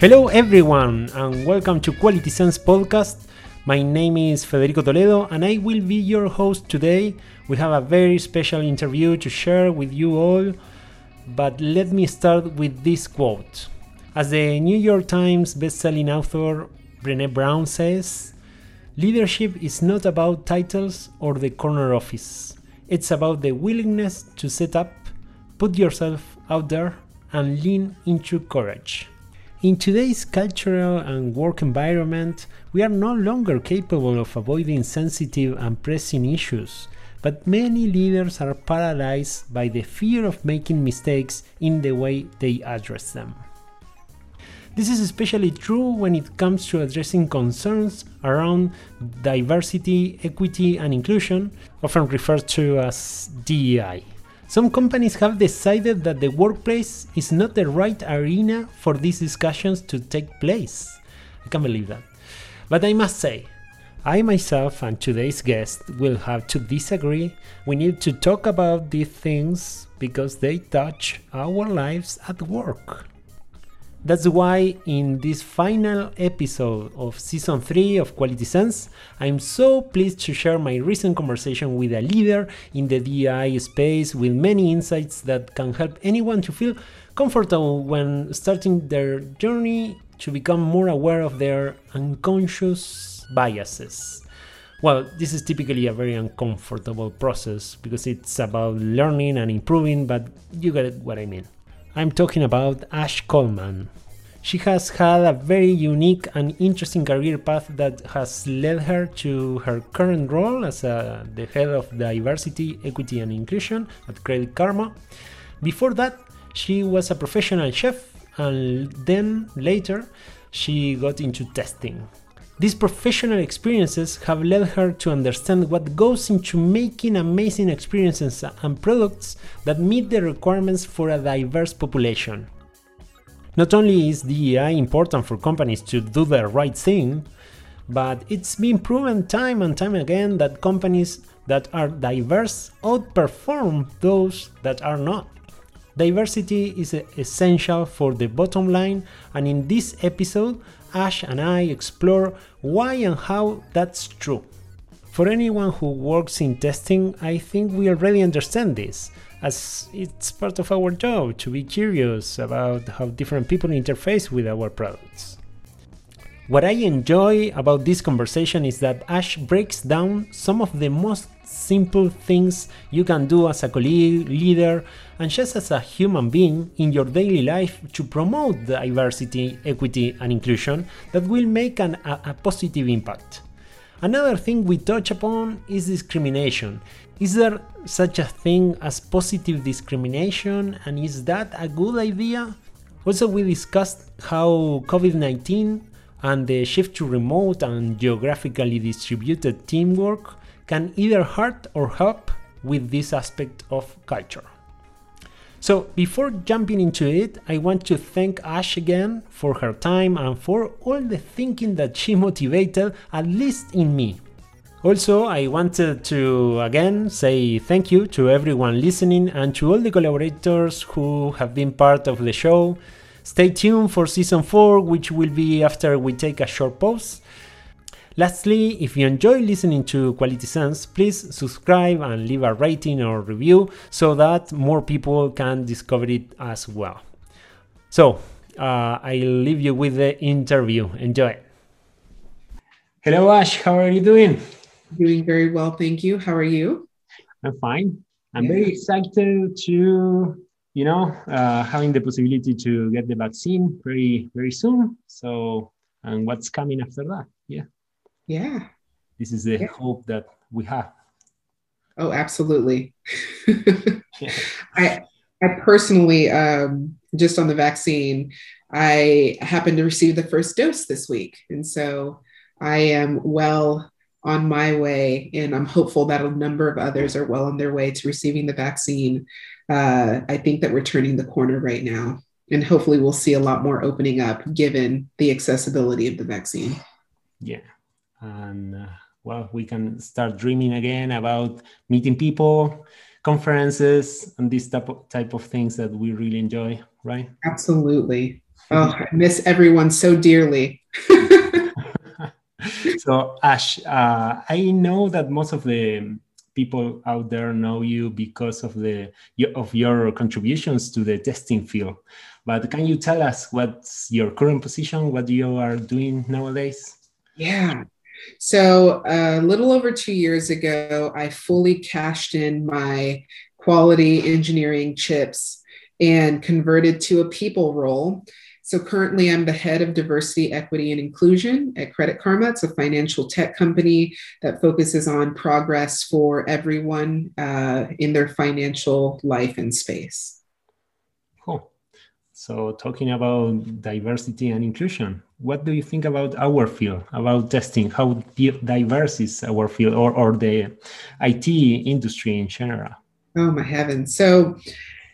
Hello, everyone, and welcome to Quality Sense Podcast. My name is Federico Toledo, and I will be your host today. We have a very special interview to share with you all, but let me start with this quote. As the New York Times bestselling author Brené Brown says, leadership is not about titles or the corner office. It's about the willingness to set up, put yourself out there, and lean into courage. In today's cultural and work environment, we are no longer capable of avoiding sensitive and pressing issues, but many leaders are paralyzed by the fear of making mistakes in the way they address them. This is especially true when it comes to addressing concerns around diversity, equity, and inclusion, often referred to as DEI. Some companies have decided that the workplace is not the right arena for these discussions to take place. I can't believe that. But I must say, I myself and today's guest will have to disagree. We need to talk about these things because they touch our lives at work. That's why in this final episode of season 3 of Quality Sense, I'm so pleased to share my recent conversation with a leader in the DI space with many insights that can help anyone to feel comfortable when starting their journey to become more aware of their unconscious biases. Well, this is typically a very uncomfortable process because it's about learning and improving, but you get what I mean. I'm talking about Ash Coleman. She has had a very unique and interesting career path that has led her to her current role as uh, the head of diversity, equity, and inclusion at Credit Karma. Before that, she was a professional chef, and then later, she got into testing. These professional experiences have led her to understand what goes into making amazing experiences and products that meet the requirements for a diverse population. Not only is DEI important for companies to do the right thing, but it's been proven time and time again that companies that are diverse outperform those that are not. Diversity is essential for the bottom line, and in this episode, Ash and I explore why and how that's true. For anyone who works in testing, I think we already understand this, as it's part of our job to be curious about how different people interface with our products. What I enjoy about this conversation is that Ash breaks down some of the most simple things you can do as a colleague, leader, and just as a human being in your daily life to promote diversity, equity, and inclusion that will make an, a, a positive impact. Another thing we touch upon is discrimination. Is there such a thing as positive discrimination, and is that a good idea? Also, we discussed how COVID 19 and the shift to remote and geographically distributed teamwork can either hurt or help with this aspect of culture. So, before jumping into it, I want to thank Ash again for her time and for all the thinking that she motivated, at least in me. Also, I wanted to again say thank you to everyone listening and to all the collaborators who have been part of the show. Stay tuned for season 4, which will be after we take a short pause. Lastly, if you enjoy listening to Quality Sense, please subscribe and leave a rating or review so that more people can discover it as well. So, uh, I'll leave you with the interview. Enjoy. Hello, Ash. How are you doing? Doing very well, thank you. How are you? I'm fine. I'm yeah. very excited to you know, uh, having the possibility to get the vaccine very, very soon. So, and what's coming after that? Yeah. Yeah. This is the yeah. hope that we have. Oh, absolutely. yeah. I, I personally, um, just on the vaccine, I happened to receive the first dose this week. And so I am well on my way, and I'm hopeful that a number of others are well on their way to receiving the vaccine uh, I think that we're turning the corner right now. And hopefully we'll see a lot more opening up given the accessibility of the vaccine. Yeah. And uh, well, we can start dreaming again about meeting people, conferences, and this type of, type of things that we really enjoy, right? Absolutely. Oh, I miss everyone so dearly. so, Ash, uh, I know that most of the people out there know you because of the of your contributions to the testing field. But can you tell us what's your current position? What you are doing nowadays? Yeah. So a little over two years ago, I fully cashed in my quality engineering chips and converted to a people role. So currently, I'm the head of diversity, equity, and inclusion at Credit Karma. It's a financial tech company that focuses on progress for everyone uh, in their financial life and space. Cool. So, talking about diversity and inclusion, what do you think about our field, about testing? How diverse is our field or, or the IT industry in general? Oh, my heavens. So.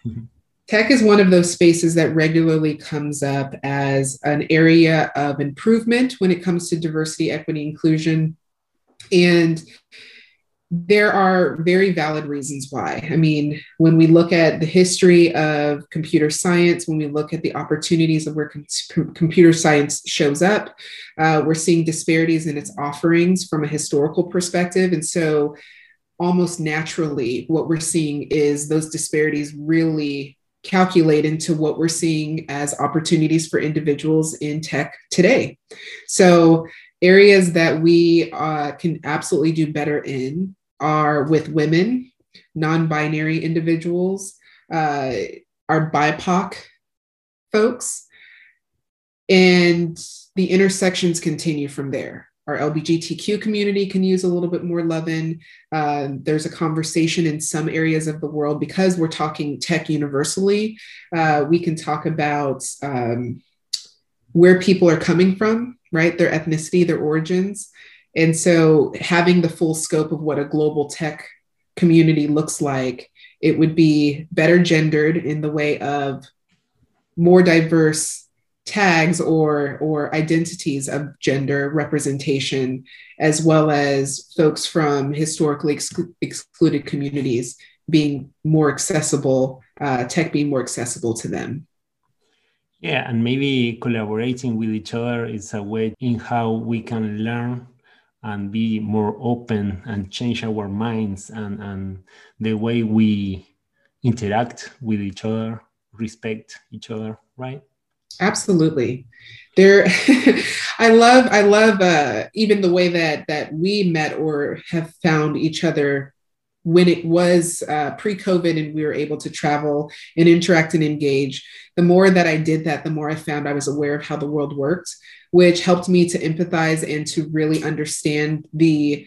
Tech is one of those spaces that regularly comes up as an area of improvement when it comes to diversity, equity, inclusion. And there are very valid reasons why. I mean, when we look at the history of computer science, when we look at the opportunities of where com- computer science shows up, uh, we're seeing disparities in its offerings from a historical perspective. And so, almost naturally, what we're seeing is those disparities really calculate into what we're seeing as opportunities for individuals in tech today. So, areas that we uh, can absolutely do better in are with women, non binary individuals, uh, our BIPOC folks, and the intersections continue from there our LGBTQ community can use a little bit more loving. Uh, there's a conversation in some areas of the world because we're talking tech universally. Uh, we can talk about um, where people are coming from, right? Their ethnicity, their origins. And so having the full scope of what a global tech community looks like, it would be better gendered in the way of more diverse tags or or identities of gender representation as well as folks from historically exclu- excluded communities being more accessible uh, tech being more accessible to them. Yeah and maybe collaborating with each other is a way in how we can learn and be more open and change our minds and, and the way we interact with each other respect each other right Absolutely. There I love I love uh, even the way that that we met or have found each other when it was uh, pre-COVID and we were able to travel and interact and engage. The more that I did that, the more I found I was aware of how the world worked, which helped me to empathize and to really understand the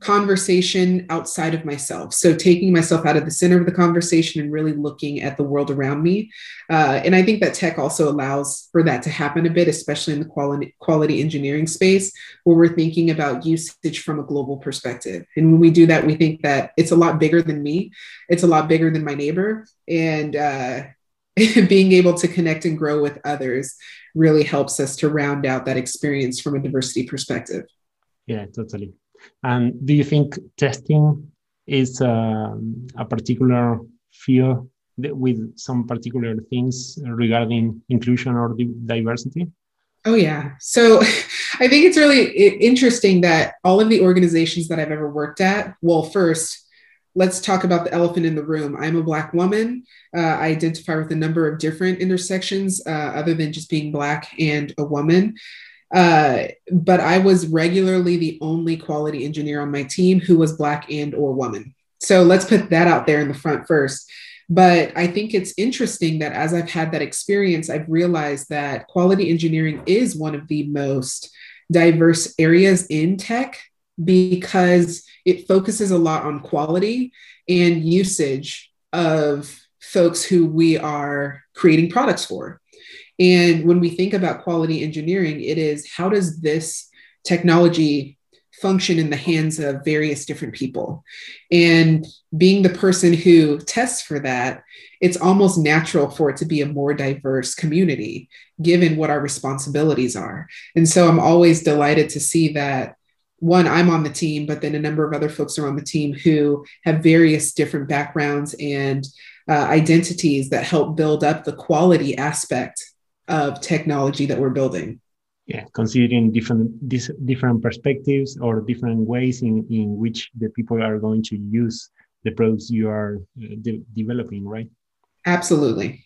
conversation outside of myself. So taking myself out of the center of the conversation and really looking at the world around me. Uh, and I think that tech also allows for that to happen a bit, especially in the quality quality engineering space, where we're thinking about usage from a global perspective. And when we do that, we think that it's a lot bigger than me. It's a lot bigger than my neighbor. And uh, being able to connect and grow with others really helps us to round out that experience from a diversity perspective. Yeah, totally. And do you think testing is um, a particular field with some particular things regarding inclusion or diversity? Oh, yeah. So I think it's really interesting that all of the organizations that I've ever worked at, well, first, let's talk about the elephant in the room. I'm a Black woman. Uh, I identify with a number of different intersections uh, other than just being Black and a woman. Uh, but I was regularly the only quality engineer on my team who was black and or woman. So let's put that out there in the front first. But I think it's interesting that as I've had that experience, I've realized that quality engineering is one of the most diverse areas in tech because it focuses a lot on quality and usage of folks who we are creating products for. And when we think about quality engineering, it is how does this technology function in the hands of various different people? And being the person who tests for that, it's almost natural for it to be a more diverse community, given what our responsibilities are. And so I'm always delighted to see that one, I'm on the team, but then a number of other folks are on the team who have various different backgrounds and uh, identities that help build up the quality aspect of technology that we're building. Yeah, considering different different perspectives or different ways in, in which the people are going to use the products you are uh, de developing, right? Absolutely.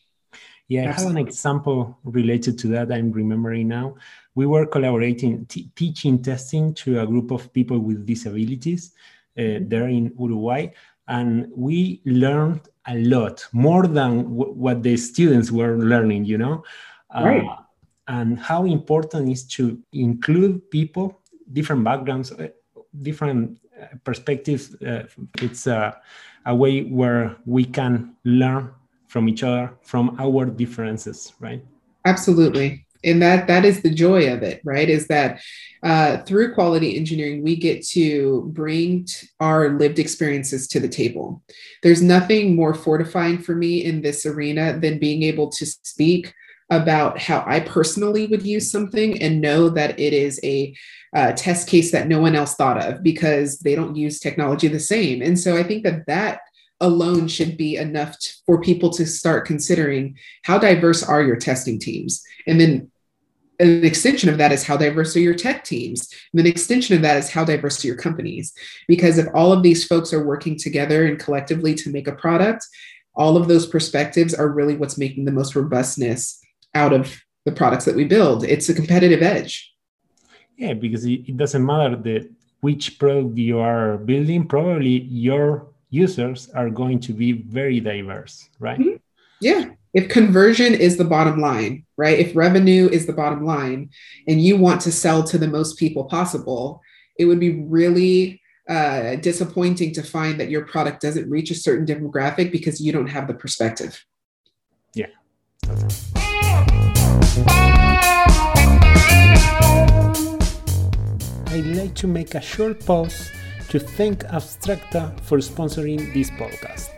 Yeah, I have an example related to that I'm remembering now. We were collaborating, teaching testing to a group of people with disabilities uh, there in Uruguay, and we learned a lot more than what the students were learning, you know? Uh, right. and how important is to include people, different backgrounds, uh, different uh, perspectives. Uh, it's a, a way where we can learn from each other, from our differences, right? Absolutely and that that is the joy of it right is that uh, through quality engineering we get to bring t- our lived experiences to the table there's nothing more fortifying for me in this arena than being able to speak about how i personally would use something and know that it is a uh, test case that no one else thought of because they don't use technology the same. And so i think that that alone should be enough to, for people to start considering how diverse are your testing teams? And then an extension of that is how diverse are your tech teams? And an extension of that is how diverse are your companies? Because if all of these folks are working together and collectively to make a product all of those perspectives are really what's making the most robustness out of the products that we build it's a competitive edge yeah because it doesn't matter the which product you are building probably your users are going to be very diverse, right? Mm-hmm. Yeah. If conversion is the bottom line, right? If revenue is the bottom line and you want to sell to the most people possible, it would be really uh, disappointing to find that your product doesn't reach a certain demographic because you don't have the perspective. Yeah. I'd like to make a short pause to thank Abstracta for sponsoring this podcast.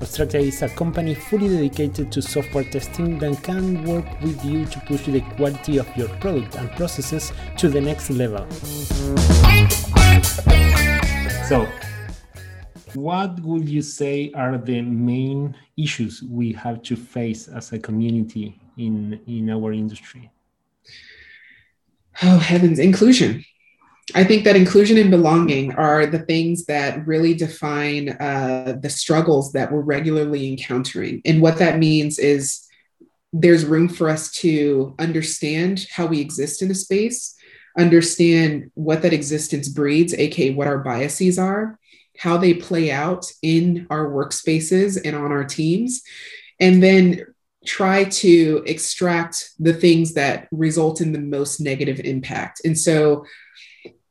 Abstracta is a company fully dedicated to software testing that can work with you to push the quality of your product and processes to the next level. So, what would you say are the main issues we have to face as a community in, in our industry? Oh, heavens, inclusion. I think that inclusion and belonging are the things that really define uh, the struggles that we're regularly encountering. And what that means is there's room for us to understand how we exist in a space, understand what that existence breeds, aka what our biases are, how they play out in our workspaces and on our teams, and then try to extract the things that result in the most negative impact. And so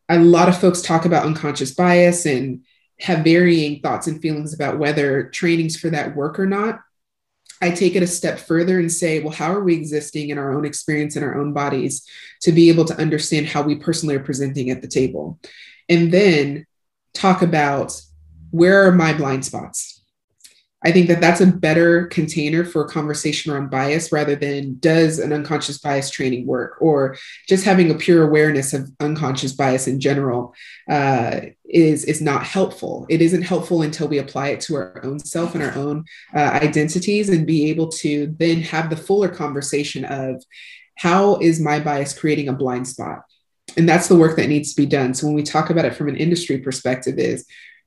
a lot of folks talk about unconscious bias and have varying thoughts and feelings about whether trainings for that work or not. I take it a step further and say, well, how are we existing in our own experience in our own bodies to be able to understand how we personally are presenting at the table? And then talk about where are my blind spots? I think that that's a better container for a conversation around bias rather than does an unconscious bias training work or just having a pure awareness of unconscious bias in general uh, is is not helpful. It isn't helpful until we apply it to our own self and our own uh, identities and be able to then have the fuller conversation of how is my bias creating a blind spot and that's the work that needs to be done so when we talk about it from an industry perspective is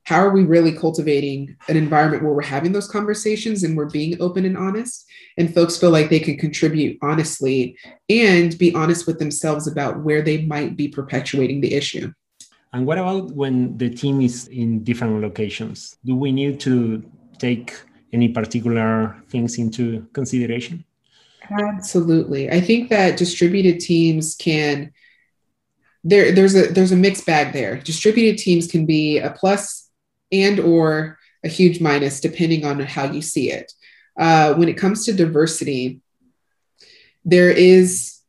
how are we really cultivating an environment where we're having those conversations and we're being open and honest? And folks feel like they can contribute honestly and be honest with themselves about where they might be perpetuating the issue. And what about when the team is in different locations? Do we need to take any particular things into consideration? Absolutely. I think that distributed teams can there there's a there's a mixed bag there. Distributed teams can be a plus and or a huge minus depending on how you see it. Uh, when it comes to diversity there is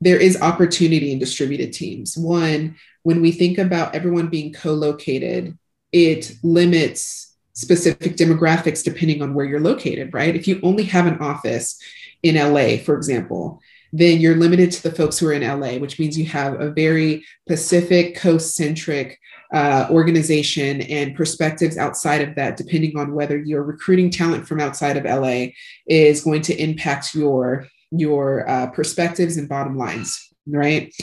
there is opportunity in distributed teams. One when we think about everyone being co-located it limits specific demographics depending on where you're located right? If you only have an office in LA for example then you're limited to the folks who are in LA, which means you have a very Pacific coast centric uh, organization and perspectives outside of that, depending on whether you're recruiting talent from outside of LA, is going to impact your your uh, perspectives and bottom lines right?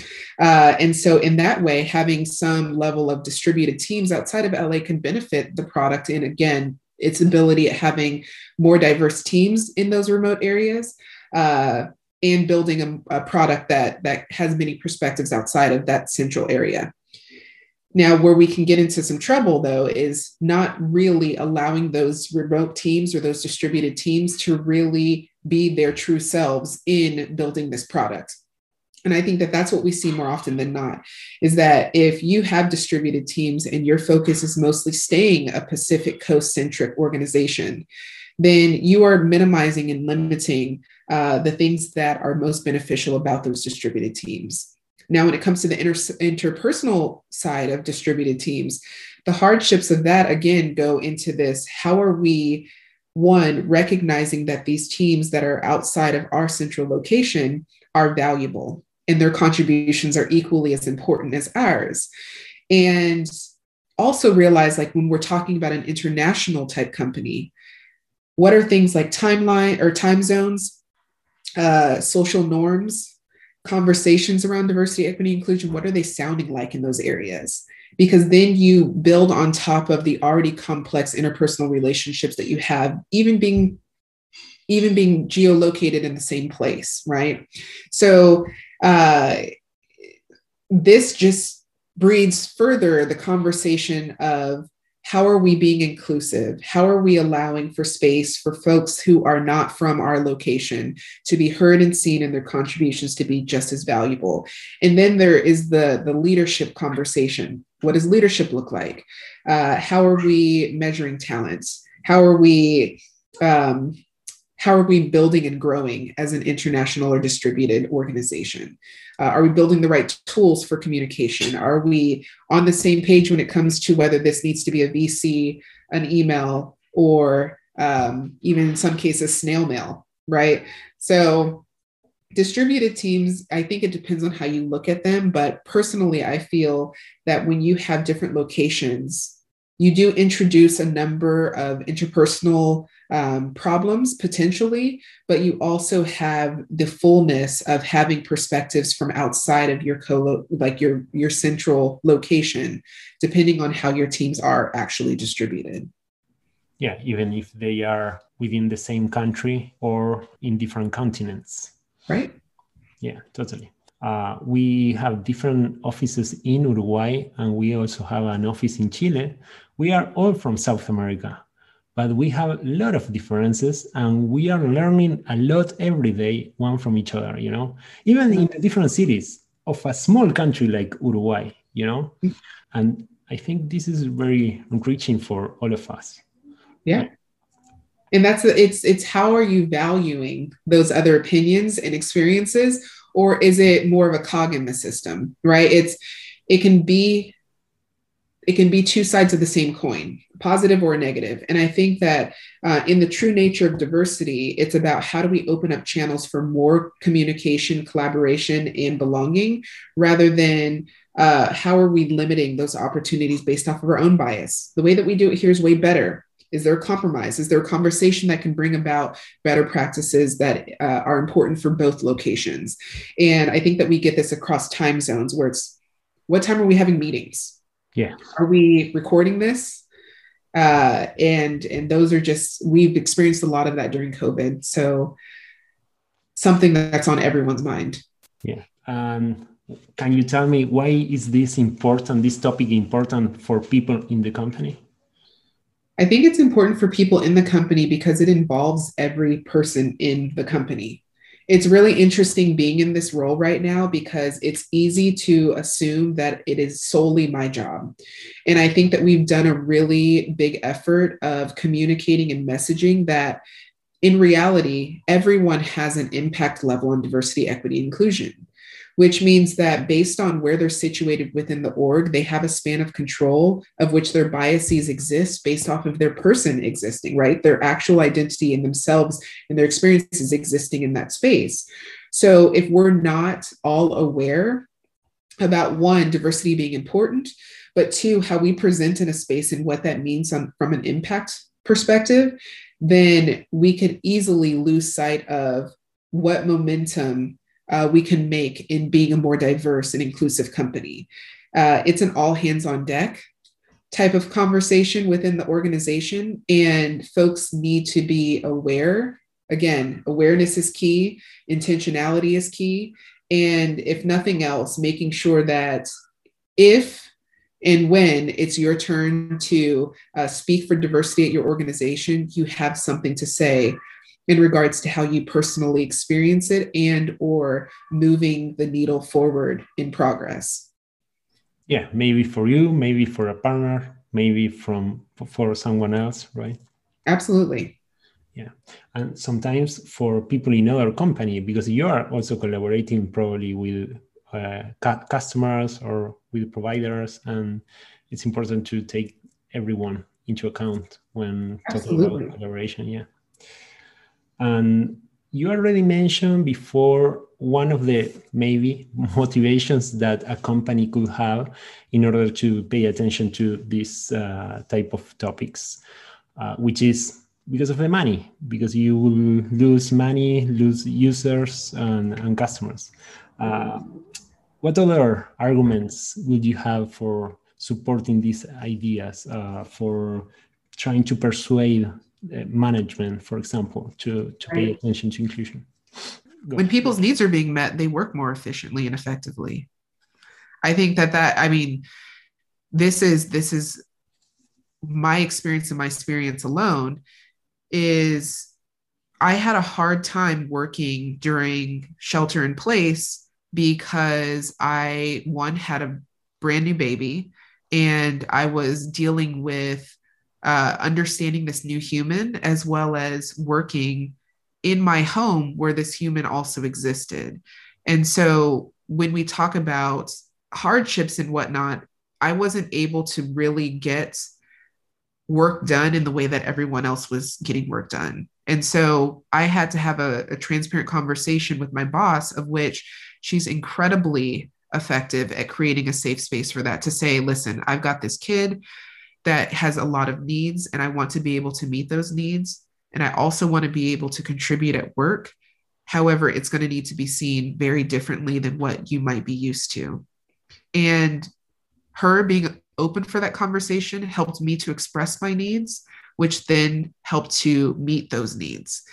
Uh, and so in that way having some level of distributed teams outside of LA can benefit the product. And again its ability at having more diverse teams in those remote areas uh, and building a, a product that that has many perspectives outside of that central area now, where we can get into some trouble, though, is not really allowing those remote teams or those distributed teams to really be their true selves in building this product. And I think that that's what we see more often than not is that if you have distributed teams and your focus is mostly staying a Pacific Coast centric organization, then you are minimizing and limiting uh, the things that are most beneficial about those distributed teams. Now, when it comes to the inter- interpersonal side of distributed teams, the hardships of that again go into this how are we, one, recognizing that these teams that are outside of our central location are valuable and their contributions are equally as important as ours. And also realize, like, when we're talking about an international type company, what are things like timeline or time zones, uh, social norms, conversations around diversity, equity, inclusion, what are they sounding like in those areas? Because then you build on top of the already complex interpersonal relationships that you have, even being even being geolocated in the same place, right? So uh, this just breeds further the conversation of how are we being inclusive? How are we allowing for space for folks who are not from our location to be heard and seen and their contributions to be just as valuable? And then there is the, the leadership conversation. What does leadership look like? Uh, how are we measuring talents? How are we um, how are we building and growing as an international or distributed organization? Uh, are we building the right tools for communication? Are we on the same page when it comes to whether this needs to be a VC, an email, or um, even in some cases, snail mail, right? So, distributed teams, I think it depends on how you look at them. But personally, I feel that when you have different locations, you do introduce a number of interpersonal um, problems potentially, but you also have the fullness of having perspectives from outside of your co like your your central location, depending on how your teams are actually distributed. Yeah, even if they are within the same country or in different continents. Right. Yeah, totally. Uh, we have different offices in Uruguay and we also have an office in Chile. We are all from South America, but we have a lot of differences and we are learning a lot every day, one from each other, you know, even in the different cities of a small country like Uruguay, you know. And I think this is very enriching for all of us. Yeah. And that's it's it's how are you valuing those other opinions and experiences or is it more of a cog in the system right it's it can be it can be two sides of the same coin positive or negative. and i think that uh, in the true nature of diversity it's about how do we open up channels for more communication collaboration and belonging rather than uh, how are we limiting those opportunities based off of our own bias the way that we do it here is way better is there a compromise? Is there a conversation that can bring about better practices that uh, are important for both locations? And I think that we get this across time zones where it's what time are we having meetings? Yeah. Are we recording this? Uh, and and those are just we've experienced a lot of that during COVID. So something that's on everyone's mind. Yeah. Um, can you tell me why is this important? This topic important for people in the company? I think it's important for people in the company because it involves every person in the company. It's really interesting being in this role right now because it's easy to assume that it is solely my job. And I think that we've done a really big effort of communicating and messaging that in reality, everyone has an impact level on diversity, equity, inclusion which means that based on where they're situated within the org, they have a span of control of which their biases exist based off of their person existing, right? Their actual identity in themselves and their experiences existing in that space. So if we're not all aware about one, diversity being important, but two, how we present in a space and what that means on, from an impact perspective, then we could easily lose sight of what momentum uh, we can make in being a more diverse and inclusive company. Uh, it's an all hands on deck type of conversation within the organization, and folks need to be aware. Again, awareness is key, intentionality is key. And if nothing else, making sure that if and when it's your turn to uh, speak for diversity at your organization, you have something to say in regards to how you personally experience it and or moving the needle forward in progress. Yeah maybe for you maybe for a partner maybe from for someone else right? Absolutely. Yeah and sometimes for people in other company because you are also collaborating probably with uh, customers or with providers and it's important to take everyone into account when Absolutely. talking about collaboration yeah and you already mentioned before one of the maybe motivations that a company could have in order to pay attention to this uh, type of topics, uh, which is because of the money, because you will lose money, lose users and, and customers. Uh, what other arguments would you have for supporting these ideas, uh, for trying to persuade Uh, management, for example, to, to pay attention to inclusion. Go when people's needs are being met, they work more efficiently and effectively. I think that that I mean, this is this is my experience and my experience alone is I had a hard time working during shelter in place because I one had a brand new baby and I was dealing with uh, understanding this new human as well as working in my home where this human also existed. And so when we talk about hardships and whatnot, I wasn't able to really get work done in the way that everyone else was getting work done. And so I had to have a, a, transparent conversation with my boss, of which she's incredibly effective at creating a safe space for that to say, listen, I've got this kid that has a lot of needs and I want to be able to meet those needs. And I also want to be able to contribute at work. However, it's going to need to be seen very differently than what you might be used to. And her being open for that conversation helped me to express my needs, which then helped to meet those needs.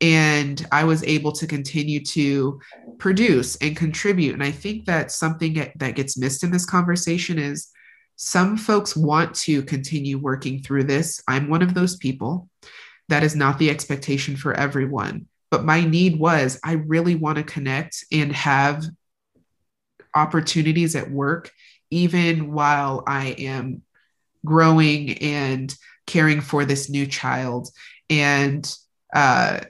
And I was able to continue to produce and contribute. And I think that something that gets missed in this conversation is some folks want to continue working through this. I'm one of those people. That is not the expectation for everyone. But my need was I really want to connect and have opportunities at work, even while I am growing and caring for this new child. And uh,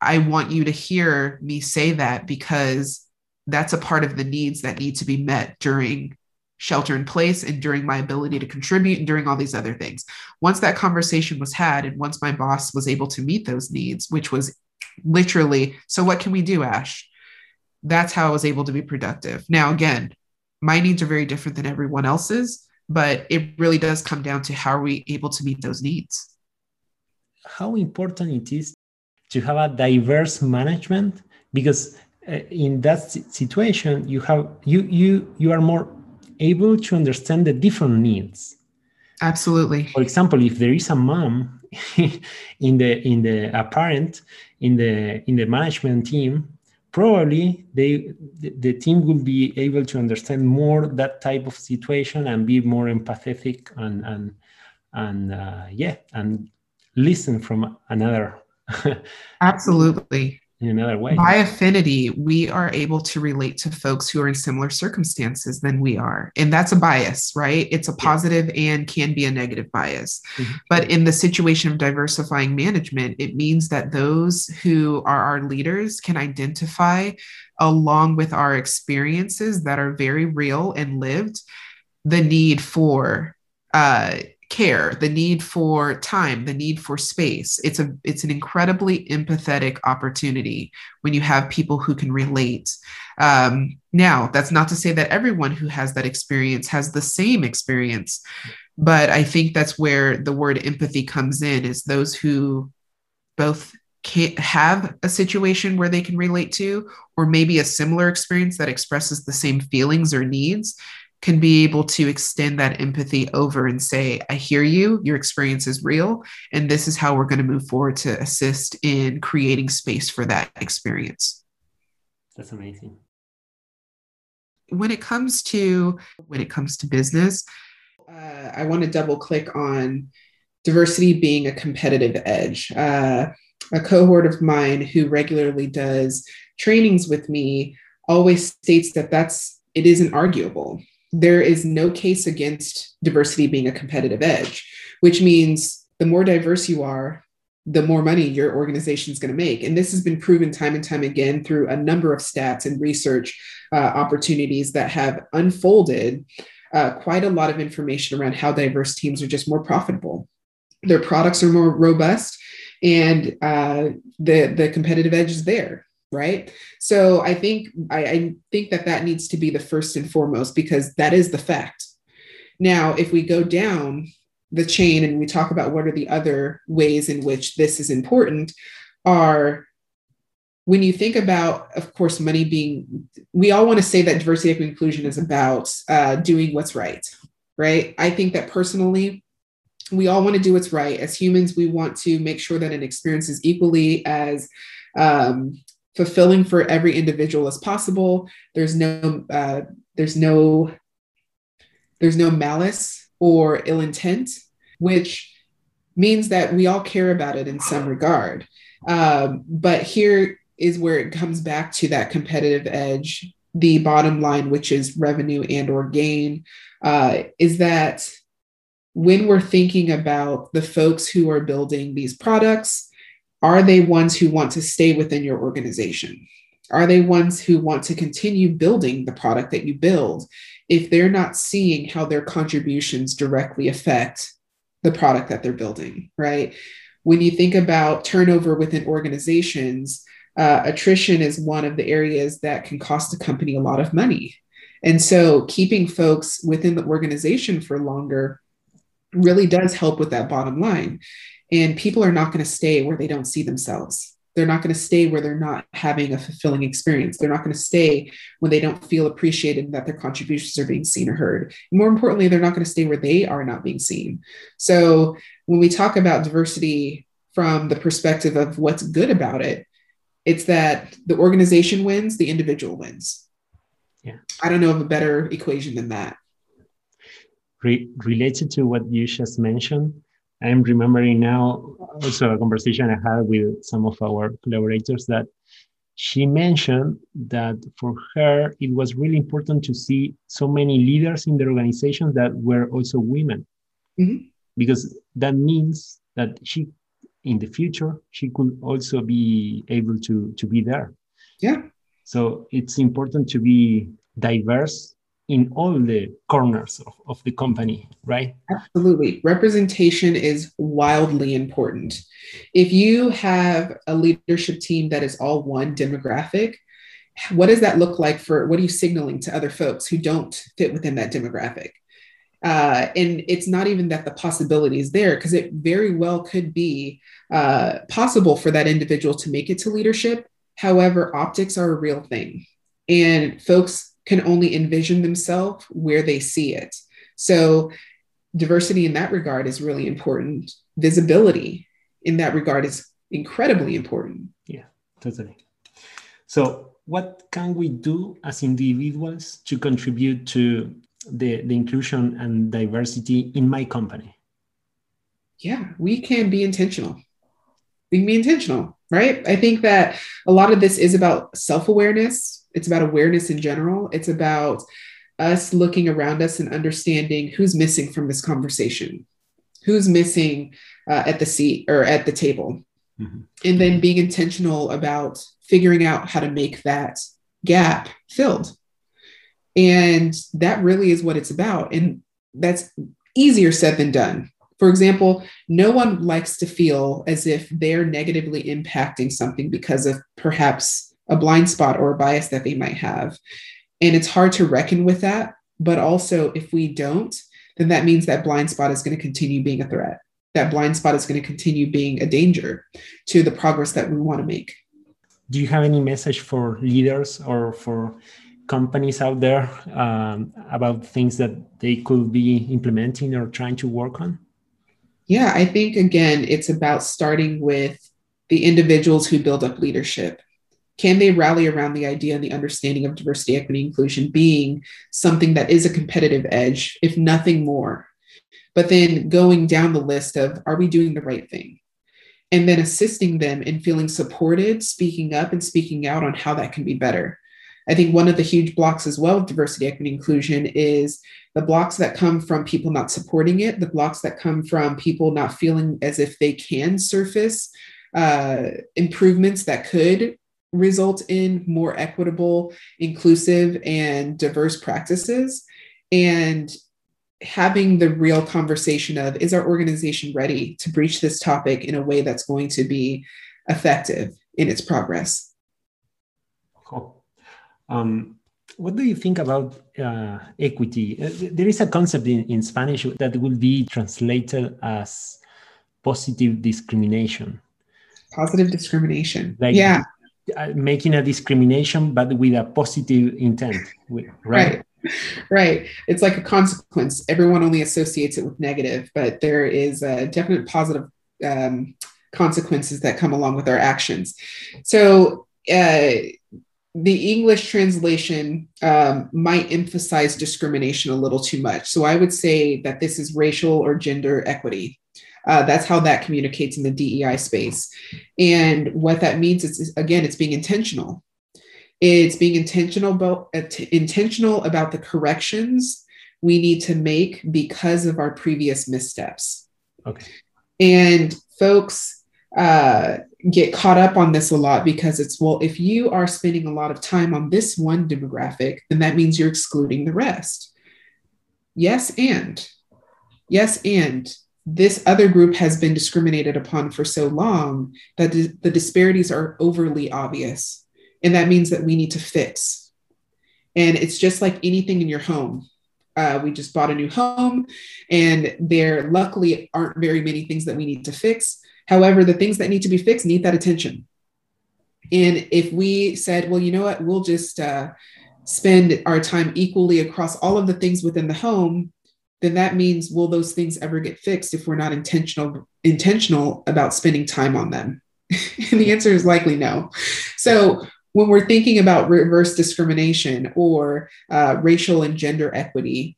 I want you to hear me say that because that's a part of the needs that need to be met during shelter in place and during my ability to contribute and during all these other things. Once that conversation was had, and once my boss was able to meet those needs, which was literally, so what can we do, Ash? That's how I was able to be productive. Now, again, my needs are very different than everyone else's, but it really does come down to how are we able to meet those needs. How important it is to have a diverse management because uh, in that situation you have you you you are more able to understand the different needs. Absolutely. For example if there is a mom in the in the a parent in the in the management team probably they the, the team will be able to understand more that type of situation and be more empathetic and and and uh, yeah and listen from another. Absolutely in another way. By affinity, we are able to relate to folks who are in similar circumstances than we are. And that's a bias, right? It's a positive yeah. and can be a negative bias. Mm-hmm. But in the situation of diversifying management, it means that those who are our leaders can identify, along with our experiences that are very real and lived, the need for uh, care the need for time the need for space. It's a it's an incredibly empathetic opportunity when you have people who can relate. Um, now that's not to say that everyone who has that experience has the same experience but i think that's where the word empathy comes in is those who both can't have a situation where they can relate to, or maybe a similar experience that expresses the same feelings or needs, can be able to extend that empathy over and say, I hear you, your experience is real, and this is how we're going to move forward to assist in creating space for that experience. That's amazing. When it comes to when it comes to business, uh, I want to double click on diversity being a competitive edge. Uh, a cohort of mine who regularly does trainings with me always states that that's it isn't arguable there is no case against diversity being a competitive edge, which means the more diverse you are, the more money your organization is going to make. And this has been proven time and time again through a number of stats and research uh, opportunities that have unfolded uh, quite a lot of information around how diverse teams are just more profitable. Their products are more robust, and uh, the the competitive edge is there right? So i think I, I, think that that needs to be the first and foremost because that is the fact. Now if we go down the chain and we talk about what are the other ways in which this is important are when you think about of course money being we all want to say that diversity and inclusion is about uh, doing what's right right? I think that personally we all want to do what's right. As humans we want to make sure that an experience is equally as um, fulfilling for every individual as possible. There's no uh, there's no there's no malice or ill intent, which means that we all care about it in some regard. Um, but here is where it comes back to that competitive edge. The bottom line, which is revenue and or gain, uh, is that when we're thinking about the folks who are building these products, are they ones who want to stay within your organization? Are they ones who want to continue building the product that you build if they're not seeing how their contributions directly affect the product that they're building, right? When you think about turnover within organizations, uh, attrition is one of the areas that can cost a company a lot of money. And so keeping folks within the organization for longer really does help with that bottom line. And people are not going to stay where they don't see themselves. They're not going to stay where they're not having a fulfilling experience. They're not going to stay when they don't feel appreciated and that their contributions are being seen or heard. more importantly, they're not going to stay where they are not being seen. So when we talk about diversity from the perspective of what's good about it, it's that the organization wins, the individual wins. Yeah. I don't know of a better equation than that. Re- related to what you just mentioned, I'm remembering now also a conversation I had with some of our collaborators that she mentioned that for her it was really important to see so many leaders in the organization that were also women. Mm-hmm. because that means that she in the future she could also be able to to be there. Yeah. So it's important to be diverse in all the corners of, of the company, right? Absolutely. Representation is wildly important. If you have a leadership team that is all one demographic, what does that look like for what are you signaling to other folks who don't fit within that demographic? Uh, and it's not even that the possibility is there because it very well could be uh, possible for that individual to make it to leadership. However, optics are a real thing. And folks can only envision themselves where they see it. So, diversity in that regard is really important. Visibility in that regard is incredibly important. Yeah, totally. So, what can we do as individuals to contribute to the, the inclusion and diversity in my company? Yeah, we can be intentional. We can be intentional, right? I think that a lot of this is about self awareness it's about awareness in general. It's about us looking around us and understanding who's missing from this conversation, who's missing uh, at the seat or at the table, mm-hmm. and then being intentional about figuring out how to make that gap filled. And that really is what it's about. And that's easier said than done. For example, no one likes to feel as if they're negatively impacting something because of perhaps a blind spot or a bias that they might have. And it's hard to reckon with that. But also, if we don't, then that means that blind spot is going to continue being a threat. that blind spot is going to continue being a danger to the progress that we want to make. Do you have any message for leaders or for companies out there um, about things that they could be implementing or trying to work on? Yeah, I think again, it's about starting with the individuals who build up leadership. Can they rally around the idea and the understanding of diversity, equity, inclusion being something that is a competitive edge, if nothing more? But then going down the list of are we doing the right thing? And then assisting them in feeling supported, speaking up, and speaking out on how that can be better. I think one of the huge blocks as well of diversity, equity, inclusion is the blocks that come from people not supporting it, the blocks that come from people not feeling as if they can surface uh, improvements that could result in more equitable, inclusive, and diverse practices. And having the real conversation of is our organization ready to breach this topic in a way that's going to be effective in its progress? Cool. Um, what do you think about uh, equity? Uh, there is a concept in, in Spanish that will be translated as positive discrimination. Positive discrimination. Like yeah. Uh, making a discrimination, but with a positive intent. Right. right. Right. It's like a consequence. Everyone only associates it with negative, but there is a definite positive um, consequences that come along with our actions. So, uh, the English translation um, might emphasize discrimination a little too much. So I would say that this is racial or gender equity. Uh, that's how that communicates in the DEI space. And what that means is, again, it's being intentional. It's being intentional about, uh, intentional about the corrections we need to make because of our previous missteps. Okay. And folks, uh, get caught up on this a lot because it's well if you are spending a lot of time on this one demographic then that means you're excluding the rest yes and yes and this other group has been discriminated upon for so long that the disparities are overly obvious. And that means that we need to fix. And it's just like anything in your home. Uh, we just bought a new home and there luckily aren't very many things that we need to fix. However, the things that need to be fixed need that attention. And if we said, well, you know what, we'll just uh, spend our time equally across all of the things within the home, then that means will those things ever get fixed if we're not intentional intentional about spending time on them? and the answer is likely no. So when we're thinking about reverse discrimination or uh, racial and gender equity,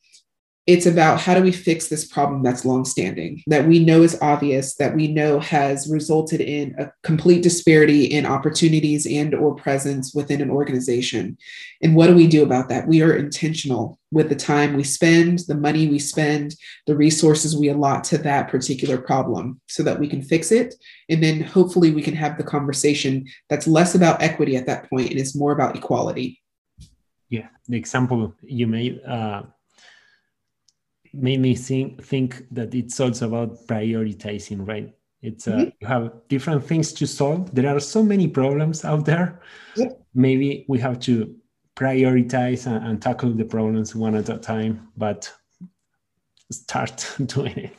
it's about how do we fix this problem that's longstanding, that we know is obvious, that we know has resulted in a complete disparity in opportunities and or presence within an organization. And what do we do about that? We are intentional with the time we spend, the money we spend, the resources we allot to that particular problem so that we can fix it. And then hopefully we can have the conversation that's less about equity at that point and is more about equality. Yeah, the example you made uh, made me think think that it's also about prioritizing, right? It's uh, mm-hmm. you have different things to solve. There are so many problems out there. Yep. Maybe we have to prioritize and, and tackle the problems one at a time, but start doing it.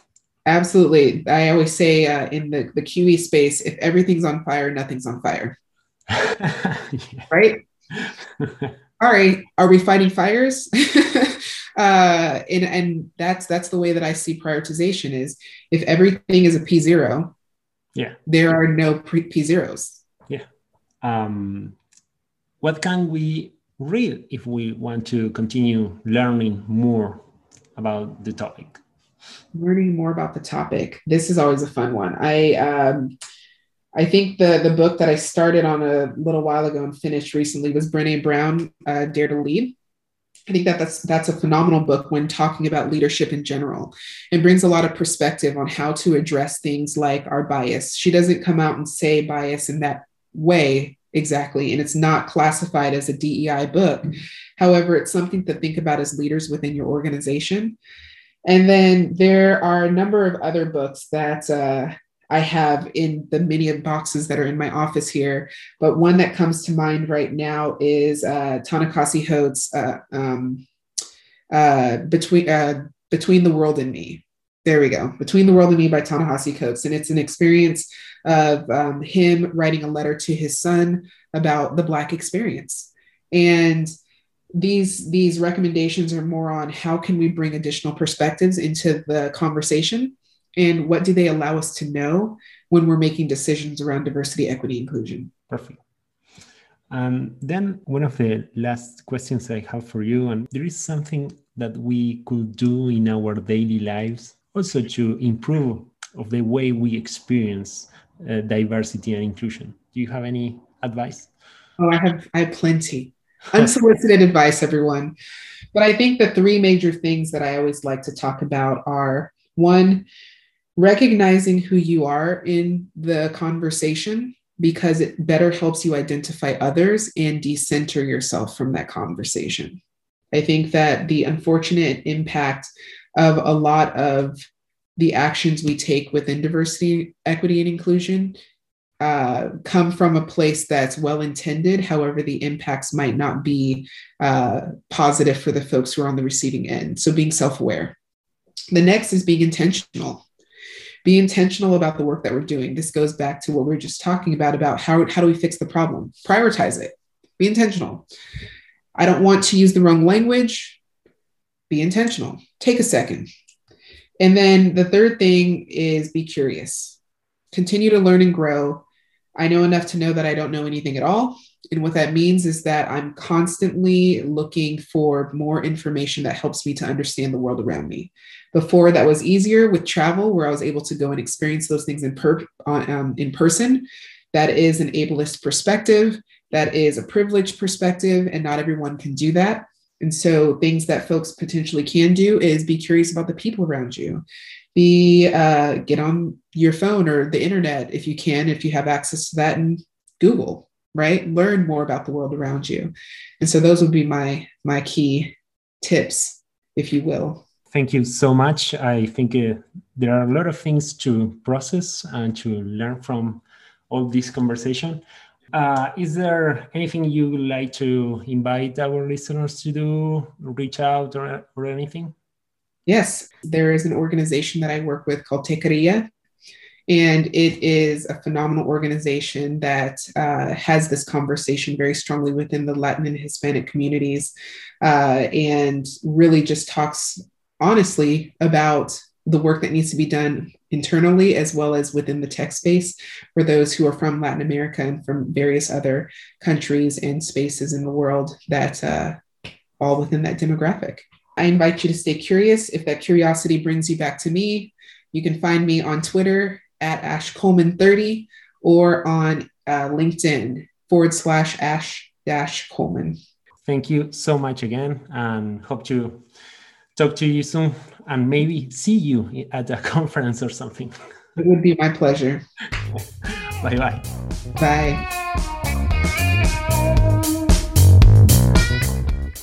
Absolutely. I always say uh, in the, the QE space, if everything's on fire, nothing's on fire. Right? All right. Are we fighting fires? Uh, and and that's that's the way that I see prioritization is if everything is a P zero, yeah, there are no P zeros. Yeah. Um, what can we read if we want to continue learning more about the topic? Learning more about the topic. This is always a fun one. I um, I think the the book that I started on a little while ago and finished recently was Brene Brown, uh, Dare to Lead. I think that that's that's a phenomenal book when talking about leadership in general and brings a lot of perspective on how to address things like our bias. She doesn't come out and say bias in that way exactly, and it's not classified as a DEI book. However, it's something to think about as leaders within your organization. And then there are a number of other books that uh, I have in the many boxes that are in my office here. But one that comes to mind right now is uh, Ta-Nehisi Coates' uh, um, uh, between uh, between the world and me. There we go. Between the World and Me by Ta-Nehisi Coates. And it's an experience of um, him writing a letter to his son about the Black experience. And these these recommendations are more on how can we bring additional perspectives into the conversation and what do they allow us to know when we're making decisions around diversity equity inclusion? Perfect. Um, then one of the last questions i have for you and there is something that we could do in our daily lives also to improve of the way we experience uh, diversity and inclusion. Do you have any advice? Oh i have i have plenty. Unsolicited advice, everyone. But I think the three major things that I always like to talk about are one, recognizing who you are in the conversation because it better helps you identify others and decenter yourself from that conversation. I think that the unfortunate impact of a lot of the actions we take within diversity, equity, and inclusion uh, come from a place that's well intended. However, the impacts might not be uh, positive for the folks who are on the receiving end. So, being self aware. The next is being intentional. Be intentional about the work that we're doing. This goes back to what we are just talking about about how, how do we fix the problem? Prioritize it. Be intentional. I don't want to use the wrong language. Be intentional. Take a second. And then the third thing is be curious. Continue to learn and grow I know enough to know that I don't know anything at all. And what that means is that I'm constantly looking for more information that helps me to understand the world around me. Before that was easier with travel, where I was able to go and experience those things in, per, um, in person. That is an ableist perspective. That is a privileged perspective, and not everyone can do that. And so, things that folks potentially can do is be curious about the people around you be uh, get on your phone or the internet if you can, if you have access to that, and Google, right? Learn more about the world around you. And so those would be my my key tips, if you will. Thank you so much. I think uh, there are a lot of things to process and to learn from all this conversation. Uh, is there anything you would like to invite our listeners to do, reach out, or, or anything? Yes, there is an organization that I work with called Techqueria, and it is a phenomenal organization that uh, has this conversation very strongly within the Latin and Hispanic communities uh, and really just talks honestly about the work that needs to be done internally as well as within the tech space for those who are from Latin America and from various other countries and spaces in the world that uh, all within that demographic. I invite you to stay curious. If that curiosity brings you back to me, you can find me on Twitter at Ash Coleman 30 or on uh, LinkedIn forward slash Ash dash Coleman. Thank you so much again and hope to talk to you soon and maybe see you at a conference or something. It would be my pleasure. bye bye. Bye.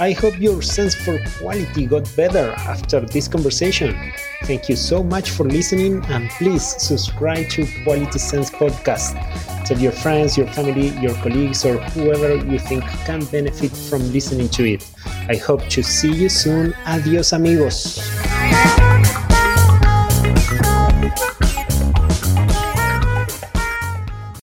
I hope your sense for quality got better after this conversation. Thank you so much for listening and please subscribe to Quality Sense Podcast. Tell your friends, your family, your colleagues, or whoever you think can benefit from listening to it. I hope to see you soon. Adios, amigos.